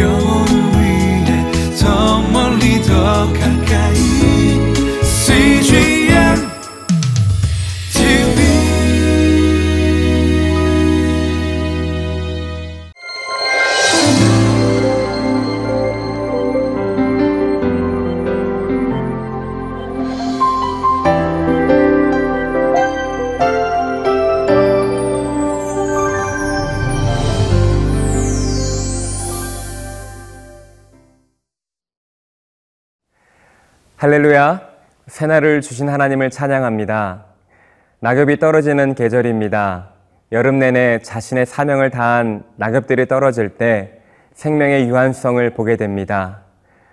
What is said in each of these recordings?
영 할렐루야. 새날을 주신 하나님을 찬양합니다. 낙엽이 떨어지는 계절입니다. 여름 내내 자신의 사명을 다한 낙엽들이 떨어질 때 생명의 유한성을 보게 됩니다.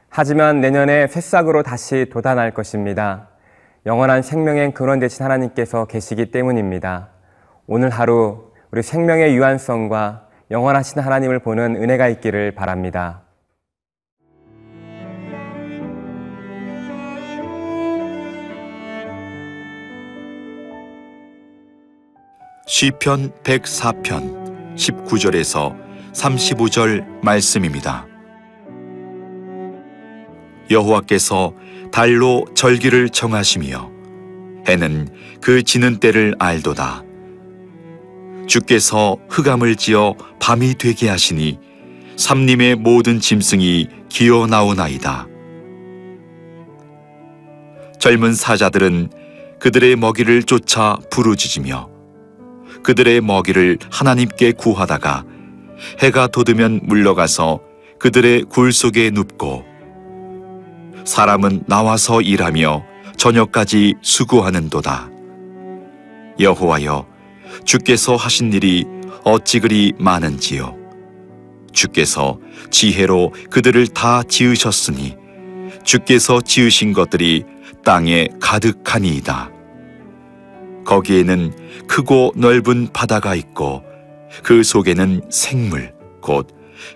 하지만 내년에 새싹으로 다시 돋아날 것입니다. 영원한 생명의 근원 되신 하나님께서 계시기 때문입니다. 오늘 하루 우리 생명의 유한성과 영원하신 하나님을 보는 은혜가 있기를 바랍니다. 시편 104편 19절에서 35절 말씀입니다. 여호와께서 달로 절기를 정하시며 해는 그 지는 때를 알도다. 주께서 흑암을 지어 밤이 되게 하시니 삼림의 모든 짐승이 기어 나오나이다. 젊은 사자들은 그들의 먹이를 쫓아 부르짖으며 그들의 먹이를 하나님께 구하다가 해가 돋으면 물러가서 그들의 굴 속에 눕고 사람은 나와서 일하며 저녁까지 수고하는도다. 여호와여 주께서 하신 일이 어찌 그리 많은지요 주께서 지혜로 그들을 다 지으셨으니 주께서 지으신 것들이 땅에 가득하니이다. 거기에는 크고 넓은 바다가 있고 그 속에는 생물 곧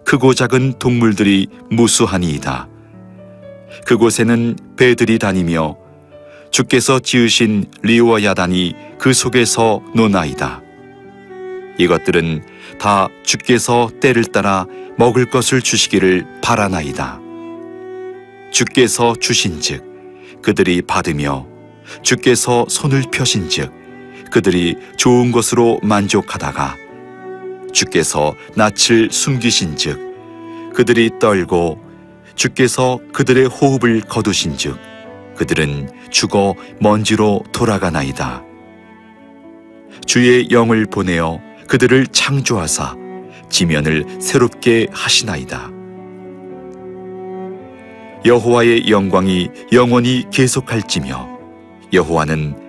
크고 작은 동물들이 무수하니이다. 그곳에는 배들이 다니며 주께서 지으신 리와 야단이 그 속에서 노나이다. 이것들은 다 주께서 때를 따라 먹을 것을 주시기를 바라나이다. 주께서 주신즉 그들이 받으며 주께서 손을 펴신즉 그들이 좋은 것으로 만족하다가 주께서 낯을 숨기신즉 그들이 떨고 주께서 그들의 호흡을 거두신즉 그들은 죽어 먼지로 돌아가나이다. 주의 영을 보내어 그들을 창조하사 지면을 새롭게 하시나이다. 여호와의 영광이 영원히 계속할지며 여호와는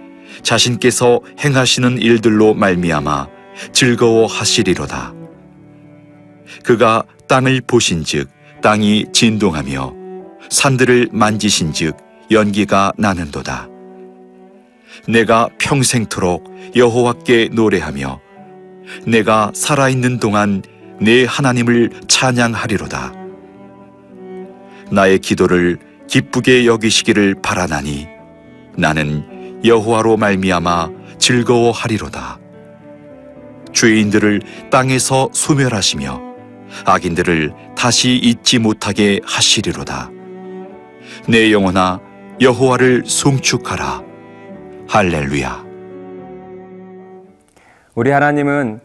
자신께서 행하시는 일들로 말미암아 즐거워하시리로다. 그가 땅을 보신즉 땅이 진동하며 산들을 만지신즉 연기가 나는도다. 내가 평생토록 여호와께 노래하며 내가 살아있는 동안 내 하나님을 찬양하리로다. 나의 기도를 기쁘게 여기시기를 바라나니 나는 여호와로 말미암아 즐거워하리로다. 죄인들을 땅에서 소멸하시며 악인들을 다시 잊지 못하게 하시리로다. 내 영혼아 여호와를 송축하라. 할렐루야. 우리 하나님은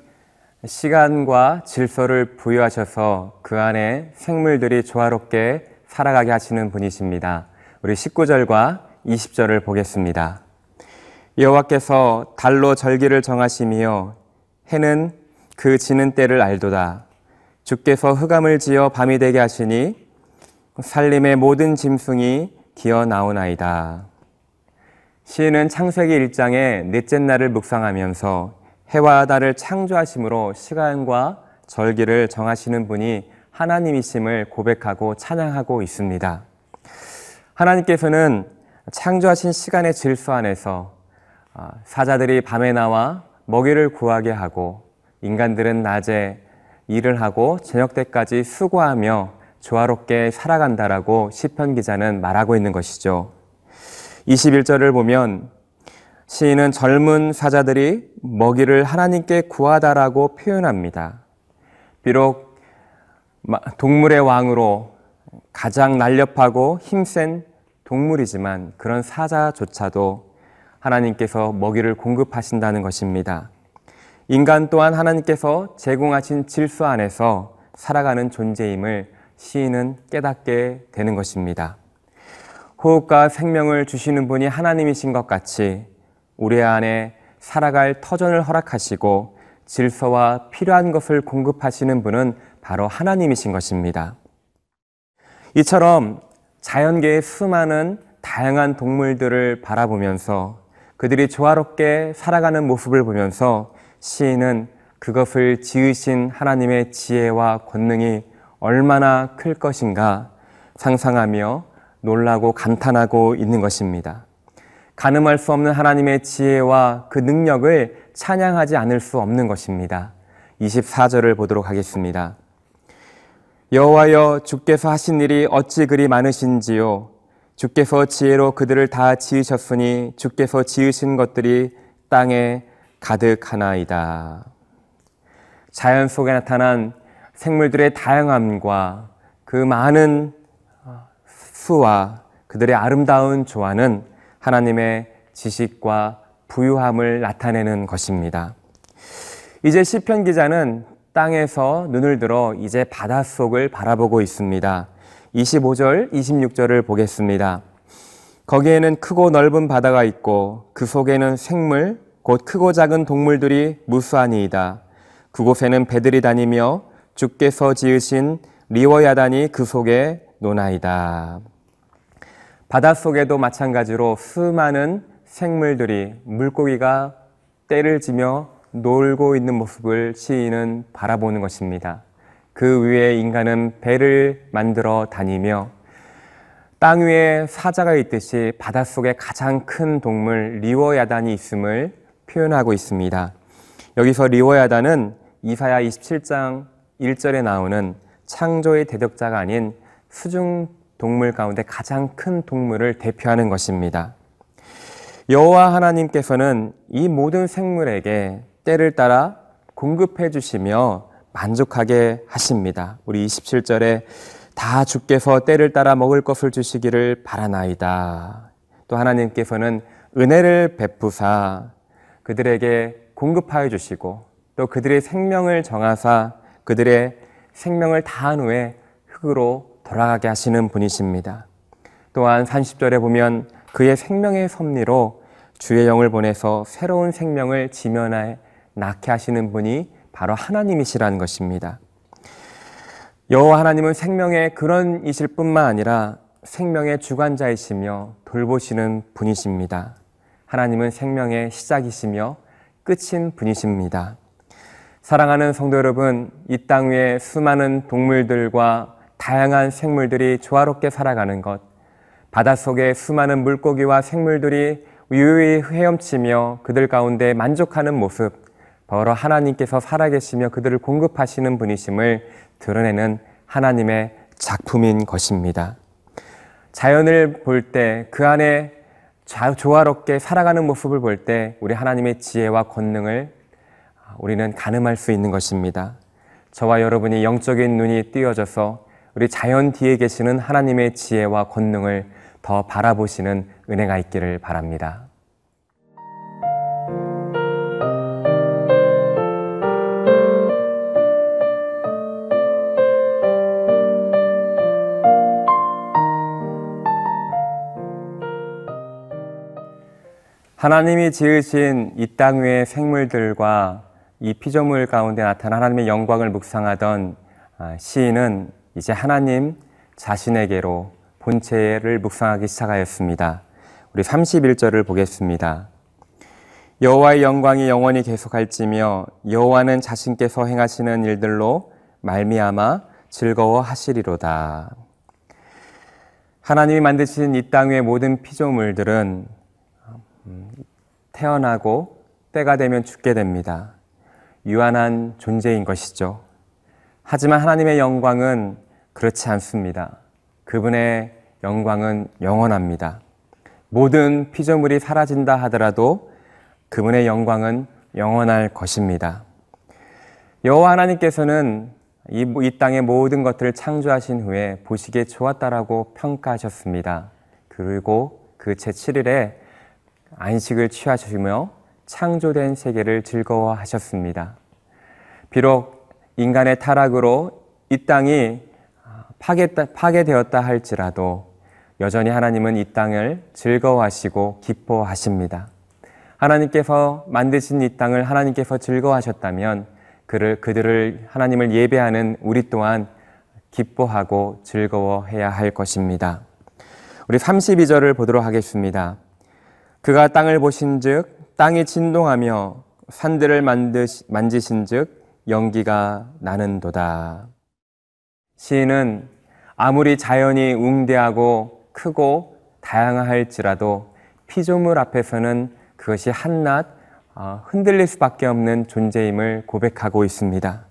시간과 질서를 부여하셔서 그 안에 생물들이 조화롭게 살아가게 하시는 분이십니다. 우리 19절과 20절을 보겠습니다. 여호와께서 달로 절기를 정하시며 해는 그 지는 때를 알도다. 주께서 흑암을 지어 밤이 되게 하시니 살림의 모든 짐승이 기어 나오나이다. 시인은 창세기 1장의 넷째 날을 묵상하면서 해와 달을 창조하심으로 시간과 절기를 정하시는 분이 하나님이심을 고백하고 찬양하고 있습니다. 하나님께서는 창조하신 시간의 질서 안에서 아, 사자들이 밤에 나와 먹이를 구하게 하고 인간들은 낮에 일을 하고 저녁 때까지 수고하며 조화롭게 살아간다라고 시편 기자는 말하고 있는 것이죠. 21절을 보면 시인은 젊은 사자들이 먹이를 하나님께 구하다라고 표현합니다. 비록 마- 동물의 왕으로 가장 날렵하고 힘센 동물이지만 그런 사자조차도 하나님께서 먹이를 공급하신다는 것입니다. 인간 또한 하나님께서 제공하신 질서 안에서 살아가는 존재임을 시인은 깨닫게 되는 것입니다. 호흡과 생명을 주시는 분이 하나님이신 것 같이 우리 안에 살아갈 터전을 허락하시고 질서와 필요한 것을 공급하시는 분은 바로 하나님이신 것입니다. 이처럼 자연계의 수많은 다양한 동물들을 바라보면서 그들이 조화롭게 살아가는 모습을 보면서 시인은 그것을 지으신 하나님의 지혜와 권능이 얼마나 클 것인가 상상하며 놀라고 감탄하고 있는 것입니다. 가늠할 수 없는 하나님의 지혜와 그 능력을 찬양하지 않을 수 없는 것입니다. 24절을 보도록 하겠습니다. 여호와여 주께서 하신 일이 어찌 그리 많으신지요 주께서 지혜로 그들을 다 지으셨으니 주께서 지으신 것들이 땅에 가득하나이다. 자연 속에 나타난 생물들의 다양함과 그 많은 수와 그들의 아름다운 조화는 하나님의 지식과 부유함을 나타내는 것입니다. 이제 시편 기자는 땅에서 눈을 들어 이제 바닷속을 바라보고 있습니다. 25절, 26절을 보겠습니다. 거기에는 크고 넓은 바다가 있고 그 속에는 생물, 곧 크고 작은 동물들이 무수하니이다. 그곳에는 배들이 다니며 주께서 지으신 리워야단이 그 속에 노나이다. 바닷속에도 마찬가지로 수많은 생물들이 물고기가 때를 지며 놀고 있는 모습을 시인은 바라보는 것입니다. 그 위에 인간은 배를 만들어 다니며 땅 위에 사자가 있듯이 바닷속에 가장 큰 동물 리워야단이 있음을 표현하고 있습니다. 여기서 리워야단은 이사야 27장 1절에 나오는 창조의 대적자가 아닌 수중 동물 가운데 가장 큰 동물을 대표하는 것입니다. 여호와 하나님께서는 이 모든 생물에게 때를 따라 공급해 주시며 만족하게 하십니다. 우리 27절에 다 주께서 때를 따라 먹을 것을 주시기를 바라나이다. 또 하나님께서는 은혜를 베푸사 그들에게 공급하여 주시고 또 그들의 생명을 정하사 그들의 생명을 다한 후에 흙으로 돌아가게 하시는 분이십니다. 또한 30절에 보면 그의 생명의 섭리로 주의 영을 보내서 새로운 생명을 지면에 낳게 하시는 분이 바로 하나님이시라는 것입니다. 여호와 하나님은 생명의 근원이실 뿐만 아니라 생명의 주관자이시며 돌보시는 분이십니다. 하나님은 생명의 시작이시며 끝인 분이십니다. 사랑하는 성도 여러분, 이 땅 위에 수많은 동물들과 다양한 생물들이 조화롭게 살아가는 것, 바닷속에 수많은 물고기와 생물들이 유유히 헤엄치며 그들 가운데 만족하는 모습, 바로 하나님께서 살아계시며 그들을 공급하시는 분이심을 드러내는 하나님의 작품인 것입니다. 자연을 볼 때 그 안에 조화롭게 살아가는 모습을 볼 때 우리 하나님의 지혜와 권능을 우리는 가늠할 수 있는 것입니다. 저와 여러분이 영적인 눈이 띄어져서 우리 자연 뒤에 계시는 하나님의 지혜와 권능을 더 바라보시는 은혜가 있기를 바랍니다. 하나님이 지으신 이 땅 위의 생물들과 이 피조물 가운데 나타난 하나님의 영광을 묵상하던 아, 시인은 이제 하나님 자신에게로 본체를 묵상하기 시작하였습니다. 우리 31절을 보겠습니다. 여호와의 영광이 영원히 계속할지며 여호와는 자신께서 행하시는 일들로 말미암아 즐거워하시리로다. 하나님이 만드신 이 땅의 모든 피조물들은 태어나고 때가 되면 죽게 됩니다. 유한한 존재인 것이죠. 하지만 하나님의 영광은 그렇지 않습니다. 그분의 영광은 영원합니다. 모든 피조물이 사라진다 하더라도 그분의 영광은 영원할 것입니다. 여호와 하나님께서는 이, 이 땅의 모든 것들을 창조하신 후에 보시기에 좋았다라고 평가하셨습니다. 그리고 그 제7일에 안식을 취하시며 창조된 세계를 즐거워하셨습니다. 비록 인간의 타락으로 이 땅이 파괴, 파괴되었다 할지라도 여전히 하나님은 이 땅을 즐거워하시고 기뻐하십니다. 하나님께서 만드신 이 땅을 하나님께서 즐거워하셨다면 그를, 그들을 하나님을 예배하는 우리 또한 기뻐하고 즐거워해야 할 것입니다. 우리 32절을 보도록 하겠습니다. 그가 땅을 보신즉 땅이 진동하며 산들을 만드시, 만지신즉 연기가 나는도다. 시인은 아무리 자연이 웅대하고 크고 다양할지라도 피조물 앞에서는 그것이 한낱 어, 흔들릴 수밖에 없는 존재임을 고백하고 있습니다.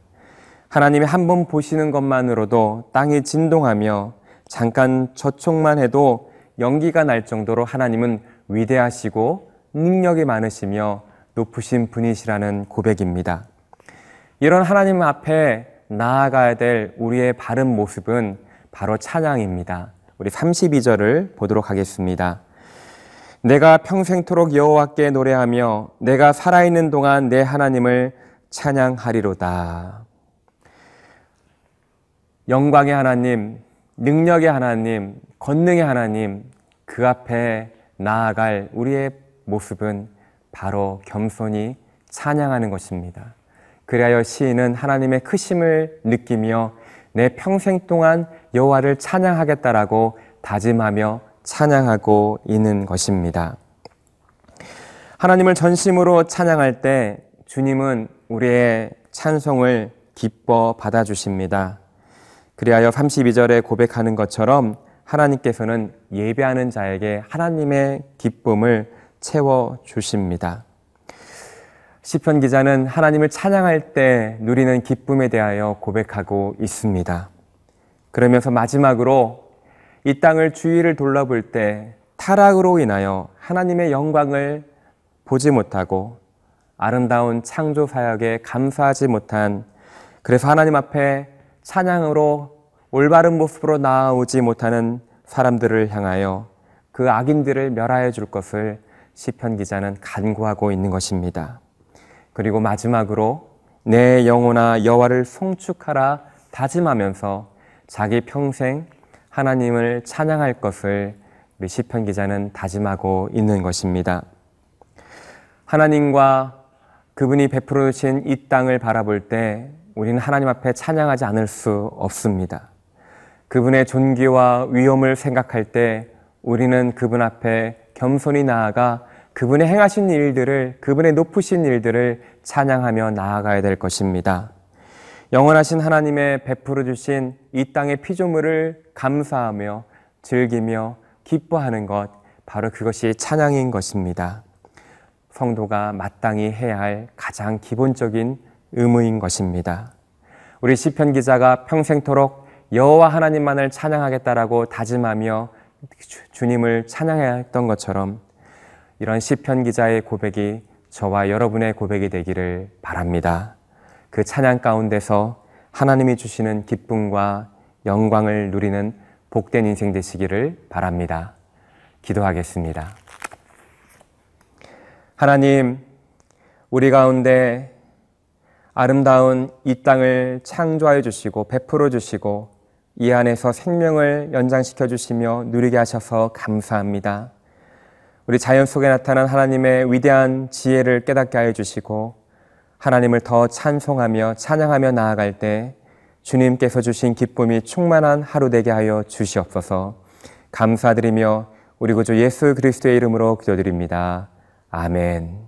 하나님이 한 번 보시는 것만으로도 땅이 진동하며 잠깐 저촉만 해도 연기가 날 정도로 하나님은 위대하시고 능력이 많으시며 높으신 분이시라는 고백입니다. 이런 하나님 앞에 나아가야 될 우리의 바른 모습은 바로 찬양입니다. 우리 32절을 보도록 하겠습니다. 내가 평생토록 여호와께 노래하며 내가 살아있는 동안 내 하나님을 찬양하리로다. 영광의 하나님, 능력의 하나님, 권능의 하나님, 그 앞에 나아갈 우리의 모습은 바로 겸손히 찬양하는 것입니다. 그리하여 시인은 하나님의 크심을 느끼며 내 평생 동안 여호와를 찬양하겠다라고 다짐하며 찬양하고 있는 것입니다. 하나님을 전심으로 찬양할 때 주님은 우리의 찬송을 기뻐 받아주십니다. 그리하여 32절에 고백하는 것처럼 하나님께서는 예배하는 자에게 하나님의 기쁨을 채워 주십니다. 시편 기자는 하나님을 찬양할 때 누리는 기쁨에 대하여 고백하고 있습니다. 그러면서 마지막으로 이 땅을 주위를 돌아볼 때 타락으로 인하여 하나님의 영광을 보지 못하고 아름다운 창조 사역에 감사하지 못한 그래서 하나님 앞에 찬양으로 올바른 모습으로 나아오지 못하는 사람들을 향하여 그 악인들을 멸하여 줄 것을 시편 기자는 간구하고 있는 것입니다. 그리고 마지막으로 내 영혼아 여호와를 송축하라 다짐하면서 자기 평생 하나님을 찬양할 것을 우리 시편 기자는 다짐하고 있는 것입니다. 하나님과 그분이 베풀어 주신 이 땅을 바라볼 때 우리는 하나님 앞에 찬양하지 않을 수 없습니다. 그분의 존귀와 위엄을 생각할 때 우리는 그분 앞에 겸손히 나아가 그분의 행하신 일들을, 그분의 높으신 일들을 찬양하며 나아가야 될 것입니다. 영원하신 하나님의 베풀어 주신 이 땅의 피조물을 감사하며 즐기며 기뻐하는 것, 바로 그것이 찬양인 것입니다. 성도가 마땅히 해야 할 가장 기본적인 의무인 것입니다. 우리 시편 기자가 평생토록 여호와 하나님만을 찬양하겠다라고 다짐하며 주님을 찬양했던 것처럼 이런 시편 기자의 고백이 저와 여러분의 고백이 되기를 바랍니다. 그 찬양 가운데서 하나님이 주시는 기쁨과 영광을 누리는 복된 인생 되시기를 바랍니다. 기도하겠습니다. 하나님, 우리 가운데 아름다운 이 땅을 창조하여 주시고 베풀어 주시고 이 안에서 생명을 연장시켜 주시며 누리게 하셔서 감사합니다. 우리 자연 속에 나타난 하나님의 위대한 지혜를 깨닫게 하여 주시고 하나님을 더 찬송하며 찬양하며 나아갈 때 주님께서 주신 기쁨이 충만한 하루 되게 하여 주시옵소서 감사드리며 우리 구주 예수 그리스도의 이름으로 기도드립니다. 아멘.